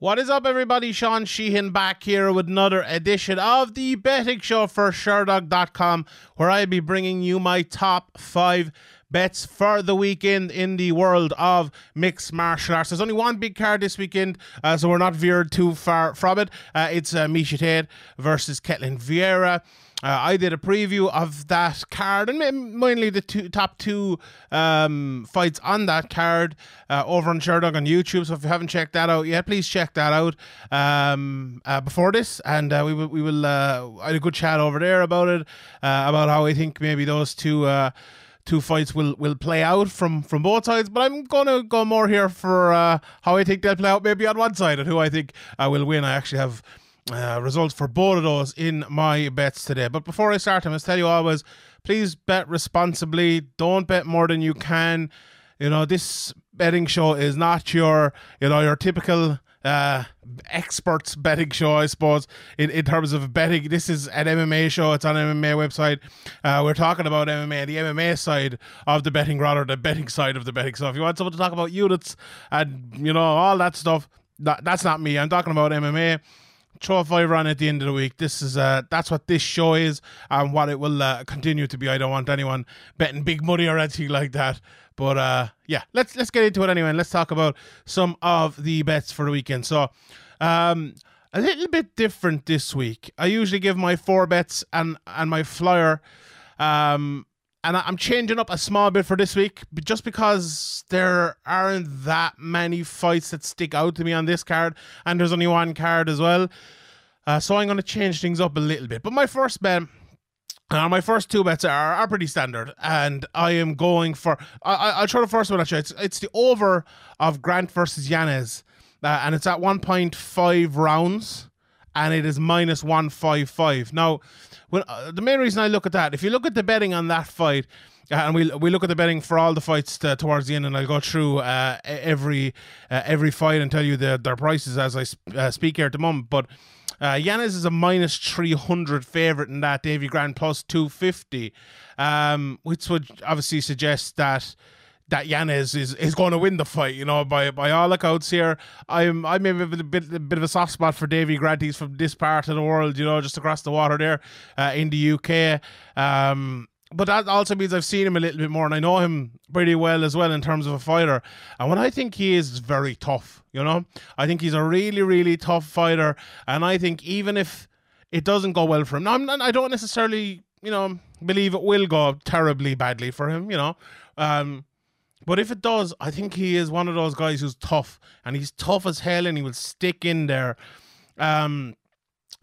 What is up, everybody? Sean Sheehan back here with another edition of the betting show for Sherdog.com, where I'll be bringing you my top five bets for the weekend in the world of mixed martial arts. There's only one big card this weekend, uh, so we're not veered too far from it. Uh, it's uh, Miesha Tate versus Ketlen Vieira. Uh, I did a preview of that card and mainly the two, top two um, fights on that card uh, over on Sherdog on YouTube. So if you haven't checked that out yet, please check that out um, uh, before this. And uh, we will, we will uh, I had a good chat over there about it, uh, about how I think maybe those two two fights will will play out from from both sides. But I'm gonna go more here for uh, how I think they'll play out, maybe on one side, and who I think uh, will win. I actually have uh, results for both of those in my bets today. But before I start, I must tell you always, please bet responsibly. Don't bet more than you can. You know, this betting show is not your, you know, your typical uh, experts betting show, I suppose, in, in terms of betting. This is an MMA show. It's on MMA website. Uh, we're talking about MMA, the MMA side of the betting rather the betting side of the betting. So if you want someone to talk about units and, you know, all that stuff, that, that's not me. I'm talking about MMA a fiver at the end of the week. This is uh, that's what this show is and what it will uh, continue to be. I don't want anyone betting big money or anything like that. But uh, yeah, let's let's get into it anyway. And let's talk about some of the bets for the weekend. So, um, a little bit different this week. I usually give my four bets and and my flyer. Um, and I'm changing up a small bit for this week just because there aren't that many fights that stick out to me on this card, and there's only one card as well. Uh, so I'm going to change things up a little bit. But my first bet, uh, my first two bets are, are pretty standard, and I am going for. I, will try the first one actually. It's, it's the over of Grant versus Yanez, uh, and it's at 1.5 rounds, and it is minus 155. Now, when uh, the main reason I look at that, if you look at the betting on that fight, uh, and we we look at the betting for all the fights to, towards the end, and I'll go through uh, every uh, every fight and tell you the, their prices as I uh, speak here at the moment. But uh, is a minus three hundred favorite in that. Davy Grant plus two fifty, um, which would obviously suggest that that Yanez is, is going to win the fight. You know, by by all accounts here, I'm I maybe have a bit a bit of a soft spot for Davy Grant. He's from this part of the world, you know, just across the water there uh, in the UK. Um, but that also means I've seen him a little bit more, and I know him pretty well as well in terms of a fighter. And what I think he is very tough. You know, I think he's a really really tough fighter, and I think even if it doesn't go well for him, now not, I don't necessarily you know believe it will go terribly badly for him. You know. Um, but if it does, I think he is one of those guys who's tough, and he's tough as hell, and he will stick in there. Um,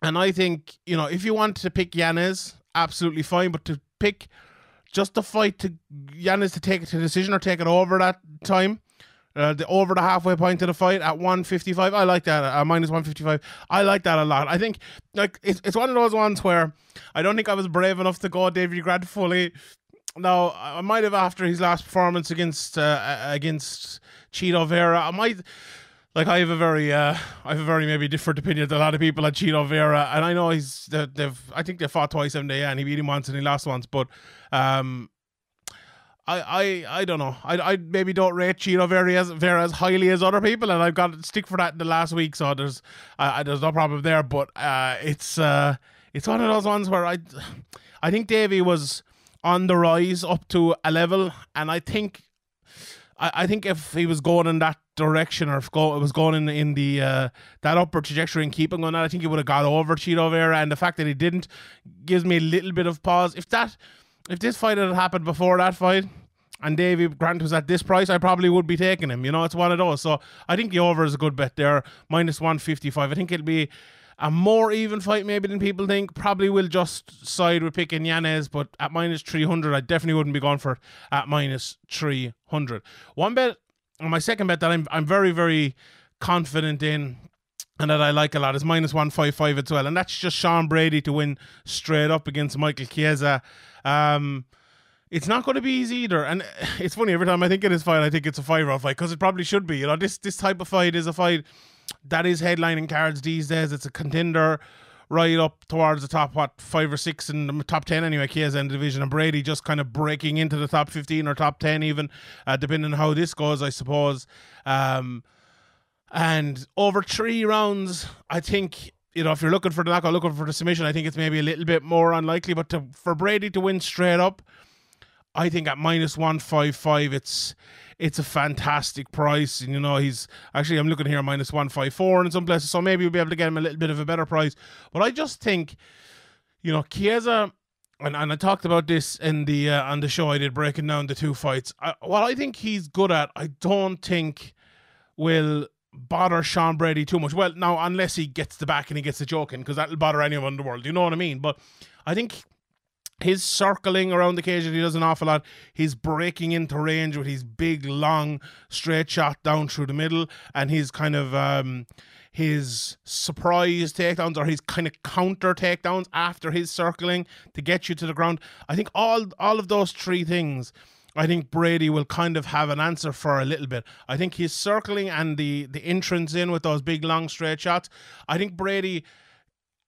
and I think you know if you want to pick Yanez, absolutely fine. But to pick just the fight to Yanez to take it to decision or take it over that time, uh, the over the halfway point of the fight at 155. I like that. Uh, minus 155. I like that a lot. I think like it's, it's one of those ones where I don't think I was brave enough to go David Grant fully now I might have after his last performance against uh, against Chito Vera. I might like I have a very uh, I have a very maybe different opinion than a lot of people on Chito Vera, and I know he's they've I think they fought twice in day and he beat him once and he lost once, but um. I, I, I don't know. I, I maybe don't rate Chito Vera as, Vera as highly as other people, and I've got to stick for that in the last week. So there's uh, there's no problem there. But uh, it's uh, it's one of those ones where I I think Davy was on the rise up to a level, and I think I, I think if he was going in that direction or if go, it was going in in the uh, that upward trajectory and keeping on that, I think he would have got over Chito Vera, and the fact that he didn't gives me a little bit of pause. If that if this fight had happened before that fight, and Davy Grant was at this price, I probably would be taking him. You know, it's one of those. So I think the over is a good bet there, minus 155. I think it'll be a more even fight maybe than people think. Probably will just side with picking Yanez, but at minus 300, I definitely wouldn't be going for at minus 300. One bet, or my second bet that I'm, I'm very, very confident in and that I like a lot is minus 155 as well. And that's just Sean Brady to win straight up against Michael Chiesa. Um, it's not going to be easy either. And it's funny, every time I think it is fight, I think it's a five round fight because it probably should be. You know, this, this type of fight is a fight that is headlining cards these days. It's a contender right up towards the top, what, five or six in the top 10 anyway, Chiesa in division, and Brady just kind of breaking into the top 15 or top 10 even, uh, depending on how this goes, I suppose. Um, And over three rounds, I think you know if you're looking for the knockout, looking for the submission, I think it's maybe a little bit more unlikely. But to, for Brady to win straight up, I think at minus one five five, it's it's a fantastic price. And you know, he's actually I'm looking here minus one five four in some places, so maybe we'll be able to get him a little bit of a better price. But I just think, you know, Chiesa. And, and I talked about this in the uh, on the show I did breaking down the two fights. I, what I think he's good at, I don't think will bother Sean Brady too much. Well, now unless he gets the back and he gets the choke in, because that'll bother anyone in the world. You know what I mean? But I think his circling around the cage that he does an awful lot. He's breaking into range with his big, long, straight shot down through the middle, and his kind of um, his surprise takedowns or his kind of counter takedowns after his circling to get you to the ground. I think all all of those three things. I think Brady will kind of have an answer for a little bit. I think his circling and the the entrance in with those big long straight shots. I think Brady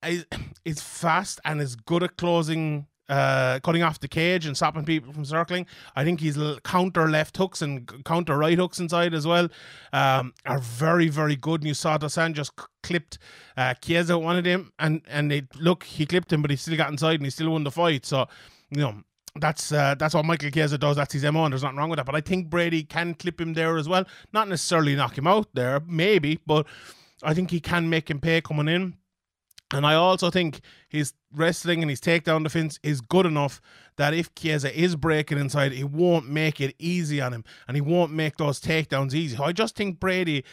is, is fast and is good at closing uh, cutting off the cage and stopping people from circling. I think his counter left hooks and counter right hooks inside as well um, are very, very good. And you saw Dosan just clipped uh, Chiesa, one of them, and and they look, he clipped him, but he still got inside and he still won the fight. So, you know. That's uh, that's what Michael Chiesa does. That's his MO, and there's nothing wrong with that. But I think Brady can clip him there as well. Not necessarily knock him out there, maybe, but I think he can make him pay coming in. And I also think his wrestling and his takedown defense is good enough that if Chiesa is breaking inside, he won't make it easy on him and he won't make those takedowns easy. I just think Brady,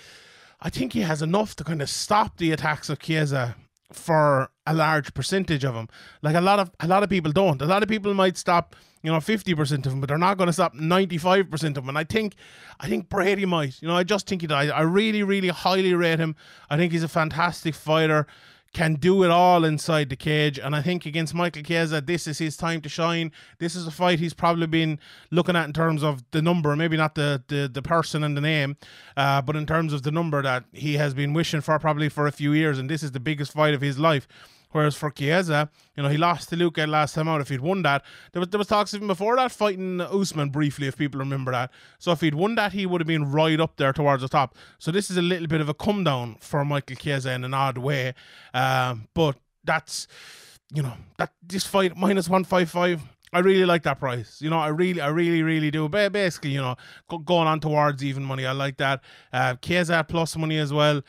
I think he has enough to kind of stop the attacks of Chiesa for a large percentage of them. Like a lot of a lot of people don't. A lot of people might stop, you know, 50% of them, but they're not going to stop 95% of them. And I think I think Brady might. You know, I just think he I, I really, really highly rate him. I think he's a fantastic fighter can do it all inside the cage. And I think against Michael Chiesa, this is his time to shine. This is a fight he's probably been looking at in terms of the number, maybe not the the, the person and the name, uh, but in terms of the number that he has been wishing for probably for a few years. And this is the biggest fight of his life. Whereas for Chiesa, you know, he lost to Luque last time out. If he'd won that, there was there was talks even before that fighting Usman briefly, if people remember that. So if he'd won that, he would have been right up there towards the top. So this is a little bit of a come down for Michael Chiesa in an odd way. Um, but that's you know that this fight minus one five five. I really like that price. You know, I really, I really, really do. Basically, you know, going on towards even money, I like that. Uh, Chiesa plus money as well.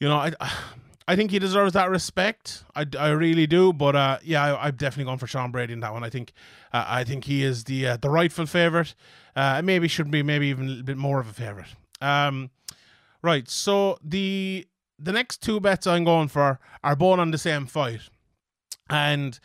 You know, I I think he deserves that respect. I, I really do. But uh, yeah, I, am definitely going for Sean Brady in that one. I think uh, I think he is the uh, the rightful favorite. Uh, maybe should be maybe even a little bit more of a favorite. Um, right. So the the next two bets I'm going for are both on the same fight, and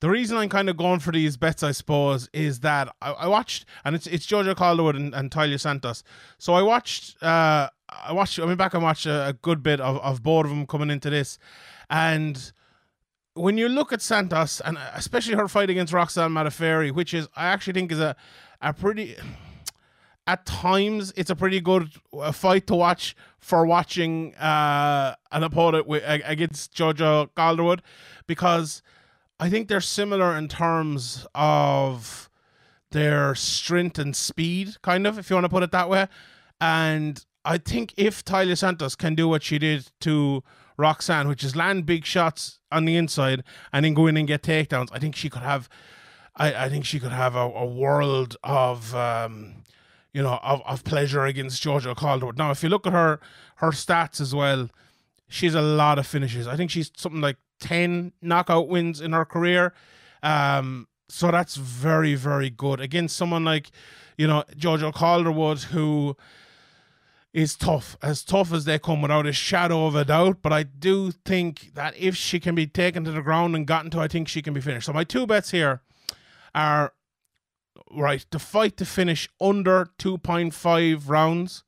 the reason I'm kind of going for these bets, I suppose, is that I, I watched, and it's it's Jojo Calderwood and, and Taila Santos. So I watched uh, I watched. I went back and watched a, a good bit of, of both of them coming into this, and when you look at Santos and especially her fight against Roxanne Modafferi, which is I actually think is a a pretty at times it's a pretty good uh, fight to watch for watching uh, an opponent with, against Jojo Calderwood because I think they're similar in terms of their strength and speed, kind of, if you want to put it that way. And I think if Taila Santos can do what she did to Roxanne, which is land big shots on the inside and then go in and get takedowns, I think she could have. I, I think she could have a, a world of um, you know of, of pleasure against Jojo Calderwood. Now, if you look at her her stats as well, she's a lot of finishes. I think she's something like ten knockout wins in her career. Um, so that's very very good against someone like you know Jojo Calderwood who is tough, as tough as they come without a shadow of a doubt. But I do think that if she can be taken to the ground and gotten to, I think she can be finished. So my two bets here are right the fight to finish under 2.5 rounds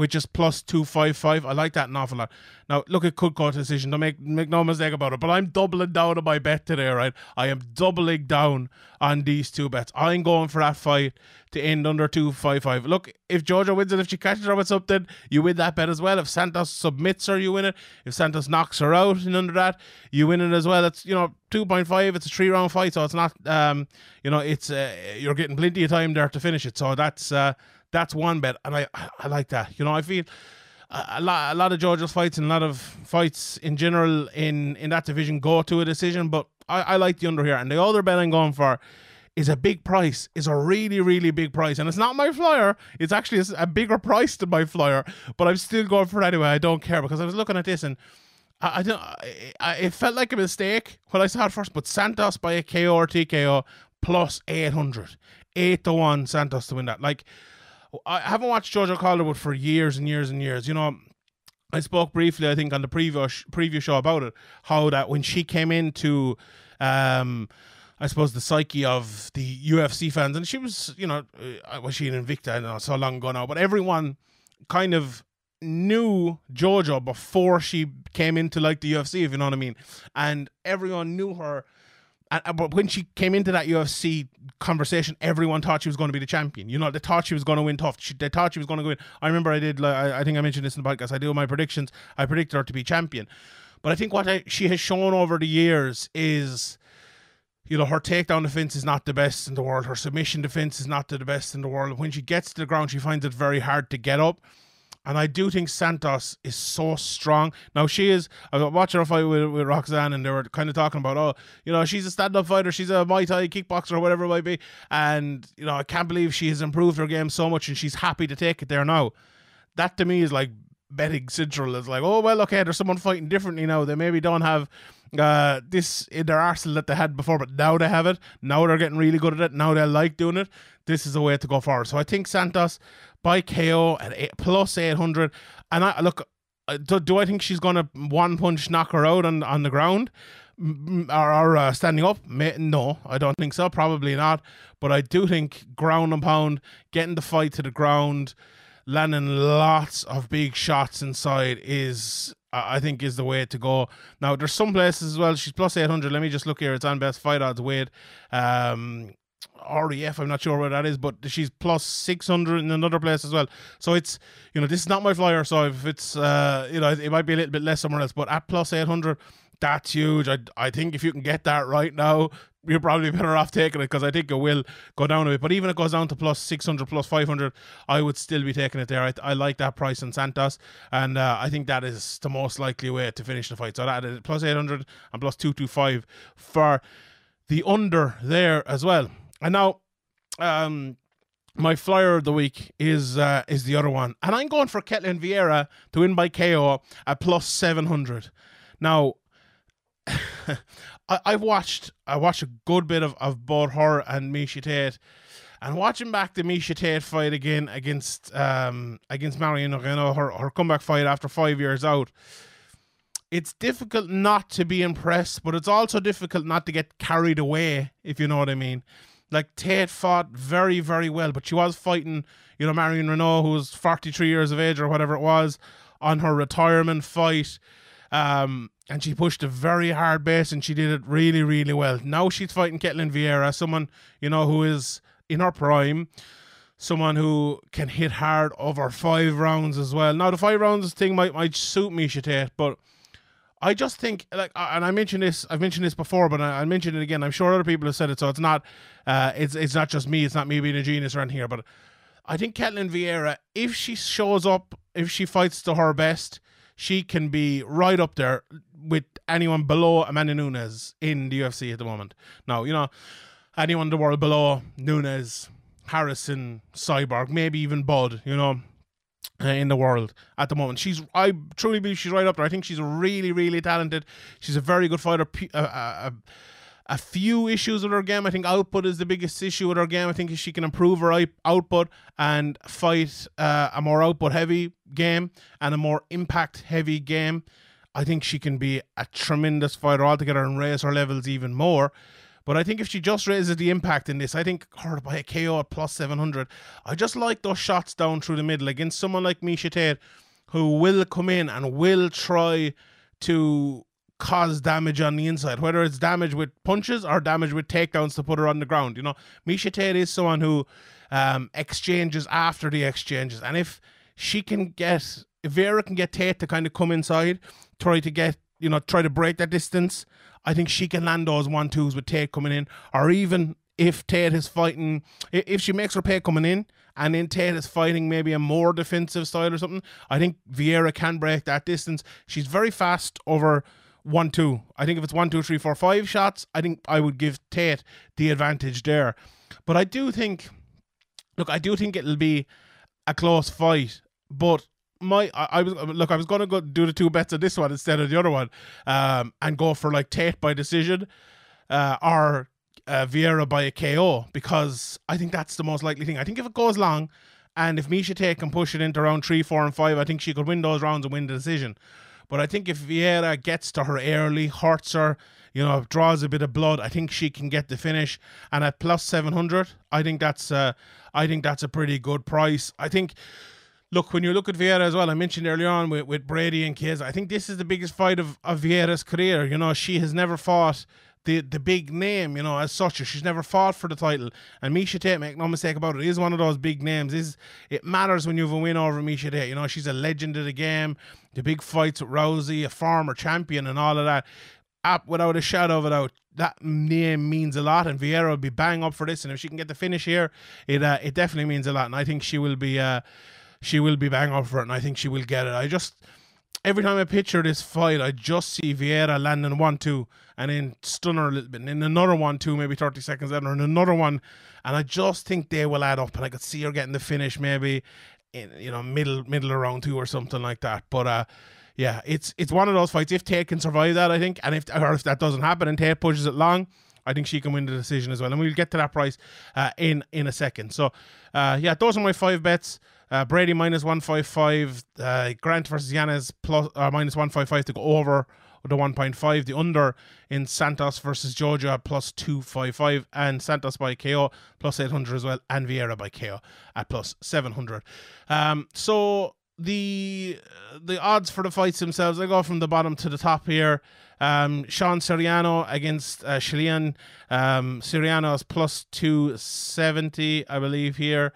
which is plus 255. I like that an awful lot. Now, look, it could go to decision. Don't make, make no mistake about it. But I'm doubling down on my bet today, right? I am doubling down on these two bets. I'm going for that fight to end under 255. Look, if Jojo wins it, if she catches her with something, you win that bet as well. If Santos submits her, you win it. If Santos knocks her out and under that, you win it as well. It's, you know, 2.5. It's a three round fight. So it's not, um, you know, it's, uh, you're getting plenty of time there to finish it. So that's, uh, that's one bet, and I I like that. You know, I feel a lot, a lot of Jojo's fights and a lot of fights in general in in that division go to a decision. But I, I like the under here, and the other bet I'm going for is a big price, is a really, really big price. And it's not my flyer. It's actually a bigger price than my flyer, but I'm still going for it anyway. I don't care because I was looking at this and I, I don't, I, I, it felt like a mistake when I saw it first, but Santos by a KO or TKO plus 800. 8 to 1 Santos to win that. Like, I haven't watched Jojo Calderwood for years and years and years. You know, I spoke briefly, I think, on the previous preview show about it, how that when she came into um, I suppose, the psyche of the UFC fans. And she was, you know, uh, was she an Invicta? I know so long ago now, but everyone kind of knew Jojo before she came into like the UFC, if you know what I mean. And everyone knew her. And, uh, but when she came into that UFC conversation, everyone thought she was going to be the champion. You know, they thought she was going to win tough. She, they thought she was going to win. I remember I did. Like, I, I think I mentioned this in the podcast. I do my predictions. I predicted her to be champion. But I think what I, she has shown over the years is you know, her takedown defense is not the best in the world. Her submission defense is not the best in the world. When she gets to the ground, she finds it very hard to get up. And I do think Santos is so strong. Now she is. I was watching her fight with, with Roxanne, and they were kind of talking about, oh, you know, she's a stand-up fighter, she's a Muay Thai kickboxer or whatever it might be, and you know, I can't believe she has improved her game so much, and she's happy to take it there now. That to me is like betting central. is like, oh well, okay, there's someone fighting differently now. They maybe don't have uh, this in their arsenal that they had before, but now they have it. Now they're getting really good at it. Now they like doing it. This is the way to go forward. So I think Santos by KO at eight, plus 800. And I look, uh, do, do I think she's to one punch knock her out on, on the ground? Or, or uh, standing up? No, I don't think so. Probably not. But I do think ground and pound, getting the fight to the ground, landing lots of big shots inside is I think is the way to go. Now there's some places as well. She's plus eight hundred. Let me just look here. It's on best fight odds Wade. Um, REF, I'm not sure where that is, but she's plus 600 in another place as well. So it's, you know, this is not my flyer. So if it's, uh, you know, it might be a little bit less somewhere else, but at plus 800, that's huge. I, I think if you can get that right now, you're probably better off taking it because I think it will go down a bit. But even if it goes down to plus 600, plus 500, I would still be taking it there. I, I like that price in Santos, and uh, I think that is the most likely way to finish the fight. So that is plus 800 and plus 225 for the under there as well. And now, um, my flyer of the week is uh, is the other one, and I'm going for Ketlen Vieira to win by KO at plus 700. Now, I, have watched I watched a good bit of, of both her and Miesha Tate, and watching back the Miesha Tate fight again against um against Marion Reneau, her her comeback fight after five years out. It's difficult not to be impressed, but it's also difficult not to get carried away, if you know what I mean. Like Tate fought very, very well, but she was fighting, you know, Marion Reneau, who was 43 years of age or whatever it was, on her retirement fight. Um, and she pushed a very hard base and she did it really, really well. Now she's fighting Ketlen Vieira, someone, you know, who is in her prime, someone who can hit hard over five rounds as well. Now the five rounds thing might might suit Miesha Tate, but I just think like and I mentioned this I've mentioned this before, but I, I mentioned it again. I'm sure other people have said it, so it's not uh it's it's not just me, it's not me being a genius around here, but I think Ketlen Vieira, if she shows up, if she fights to her best, she can be right up there with anyone below Amanda Nunes in the UFC at the moment. Now, you know, anyone in the world below Nunes, Harrison, Cyborg, maybe even Budd, you know, uh, in the world at the moment. She's, I truly believe she's right up there. I think she's really, really talented. She's a very good fighter. Uh, uh, a few issues with her game. I think output is the biggest issue with her game. I think if she can improve her output and fight uh, a more output heavy game and a more impact heavy game. I think she can be a tremendous fighter altogether and raise her levels even more. But I think if she just raises the impact in this, I think her by a KO at plus 700. I just like those shots down through the middle against someone like Miesha Tate who will come in and will try to cause damage on the inside, whether it's damage with punches or damage with takedowns to put her on the ground. You know, Miesha Tate is someone who um, exchanges after the exchanges, and if she can get, Vera can get Tate to kind of come inside, try to get, you know, try to break that distance, I think she can land those one twos with Tate coming in, or even if Tate is fighting, if she makes her pay coming in and then Tate is fighting maybe a more defensive style or something, I think Vieira can break that distance. She's very fast over one two. I think if it's one two three four five shots, I think I would give Tate the advantage there. But I do think, look, I do think it'll be a close fight. But my I, I was look, I was gonna go do the two bets on this one instead of the other one, um, and go for like Tate by decision, uh, or uh, Vieira by a KO because I think that's the most likely thing. I think if it goes long, and if Miesha Tate can push it into round three, four, and five, I think she could win those rounds and win the decision. But I think if Vieira gets to her early, hurts her, you know, draws a bit of blood, I think she can get the finish. And at plus seven hundred, I think that's uh, I think that's a pretty good price. I think. Look, when you look at Vieira as well, I mentioned earlier on with, with Brady and Chiesa, I think this is the biggest fight of, of Vieira's career. You know, she has never fought the the big name, you know, as such. She's never fought for the title. And Miesha Tate, make no mistake about it, is one of those big names. Is it matters when you have a win over Miesha Tate. You know, she's a legend of the game. The big fights with Rousey, a former champion, and all of that. Up without a shadow of a doubt, that name means a lot, and Vieira will be bang up for this. And if she can get the finish here, it uh, it definitely means a lot. And I think she will be uh, she will be bang up for it, and I think she will get it. I just every time I picture this fight, I just see Vieira landing one two and then stun her a little bit, and then another one two, maybe thirty seconds later, and another one, and I just think they will add up, and I could see her getting the finish maybe in you know middle middle of round two or something like that. But uh, yeah, it's it's one of those fights. If Tate can survive that, I think, and if or if that doesn't happen and Tate pushes it long. I think she can win the decision as well, and we'll get to that price uh, in in a second. So, uh, yeah, those are my five bets. Uh, Brady minus 155. Uh, Grant versus Yanez plus, uh, minus 155 to go over the 1.5. The under in Santos versus Jojo plus 255. And Santos by KO plus 800 as well. And Vieira by KO at plus 700. Um, so the the odds for the fights themselves, I go from the bottom to the top here. Um, Sean Soriano against uh, Chilean. Um, Soriano is plus 270, I believe, here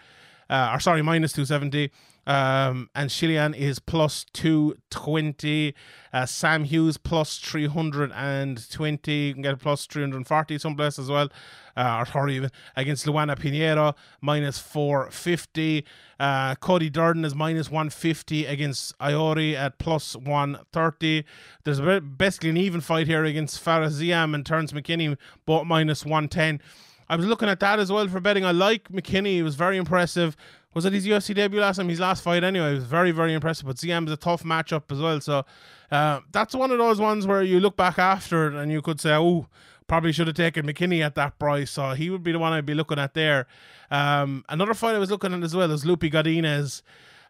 uh, or sorry, minus 270. Um, and Chilean is plus 220. Uh, Sam Hughes plus 320. You can get a plus 340 someplace as well. Uh, or sorry, even against Luana Pinheiro, minus 450. Uh, Cody Durden is minus 150 against Iori at plus 130. There's basically an even fight here against Fares Ziam and Terrance McKinney, both minus 110. I was looking at that as well for betting. I like McKinney. He was very impressive. Was it his UFC debut last time? His last fight anyway. He was very, very impressive. But Ziam is a tough matchup as well. So uh, that's one of those ones where you look back after and you could say, oh, probably should have taken McKinney at that price. So he would be the one I'd be looking at there. Um, another fight I was looking at as well is Lupi Godinez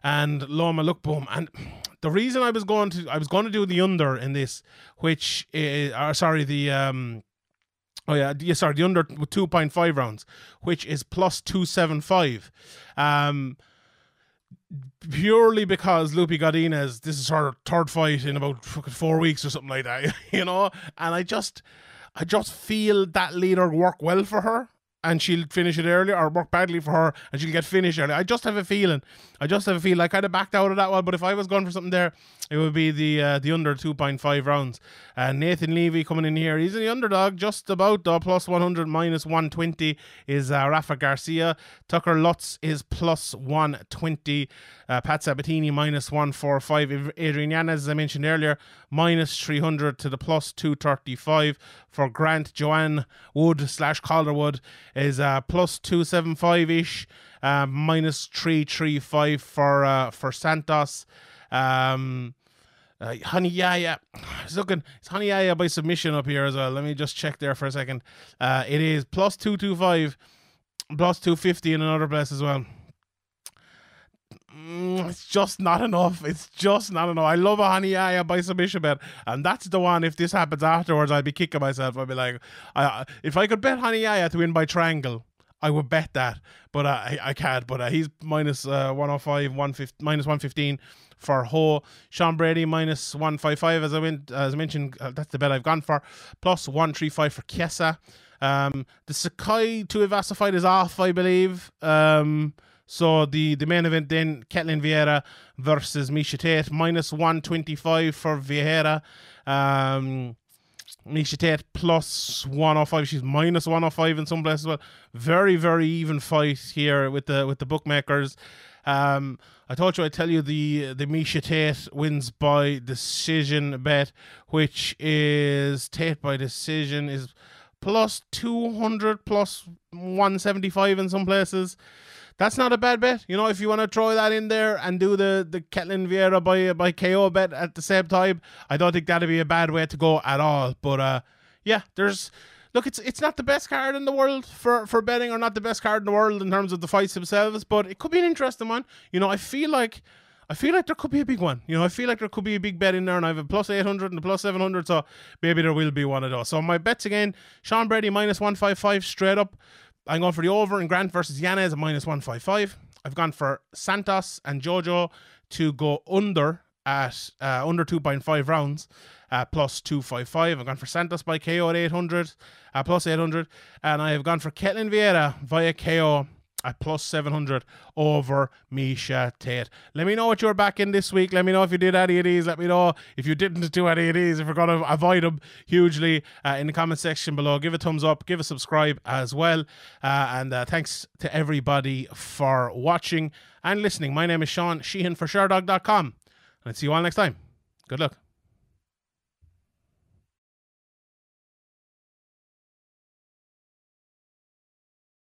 and Loma Lookboom. And the reason I was going to I was going to do the under in this, which is, or sorry, the um Oh yeah, yeah. Sorry, the under two point five rounds, which is plus two seven five. Um, purely because Lupi Godinez, this is her third fight in about fucking four weeks or something like that, you know. And I just, I just feel that leader work well for her and she'll finish it early or work badly for her and she'll get finished early. I just have a feeling. I just have a feel. I kind of backed out of that one, but if I was going for something there, it would be the uh, the under 2.5 rounds. Uh, Nathan Levy coming in here. He's the underdog, just about the plus 100, minus 120 is uh, Rafa Garcia. Tucker Lutz is plus 120. Uh, Pat Sabatini minus 145. Adrian Yanez, as I mentioned earlier, minus 300 to the plus 235 for Grant. Joanne Wood slash Calderwood is uh, plus 275 ish. Uh, minus 335 for uh, for Santos. Um, uh, Honey Yaya, it's looking, it's Honey Yaya by submission up here as well. Let me just check there for a second. Uh, it is plus 225, plus 250 in another place as well. Mm, it's just not enough. It's just not enough. I love a Honey Yaya by submission bet, and that's the one. If this happens afterwards, I'd be kicking myself. I'd be like, I, if I could bet Honey Yaya to win by triangle, I would bet that, but I, I can't. But uh, he's minus, uh, 105, 150, minus 115 for Ho. Sean Brady minus 155 as I went as I mentioned. Uh, that's the bet I've gone for. Plus 135 for Chiesa. Um, the Sakai Tuivasa fight is off, I believe. Um, so the, the main event then Ketlen Vieira versus Miesha Tate minus 125 for Vieira. Um, Miesha Tate plus 105. She's minus 105 in some places. as Well, very very even fight here with the with the bookmakers. Um, I told you I'd tell you the the Miesha Tate wins by decision bet, which is Tate by decision is plus 200 plus 175 in some places. That's not a bad bet. You know, if you want to throw that in there and do the the Ketlen Vieira by by KO bet at the same time, I don't think that'd be a bad way to go at all. But uh, yeah, there's look, it's it's not the best card in the world for for betting, or not the best card in the world in terms of the fights themselves, but it could be an interesting one. You know, I feel like. I feel like there could be a big one. You know, I feel like there could be a big bet in there, and I have a plus 800 and a plus 700, so maybe there will be one of those. So my bets again Sean Brady minus 155 straight up. I'm going for the over in Grant versus Yanez at minus 155. I've gone for Santos and Jojo to go under at uh, under 2.5 rounds, uh, plus 255. I've gone for Santos by KO at 800, uh, plus 800. And I have gone for Ketlen Vieira via KO at plus 700 over Miesha Tate. Let me know what you're back in this week. Let me know if you did any of these. Let me know if you didn't do any of these, if you're going to avoid them hugely uh, in the comment section below. Give a thumbs up, give a subscribe as well. Uh, and uh, thanks to everybody for watching and listening. My name is Sean Sheehan for Sherdog.com. And I'll see you all next time. Good luck.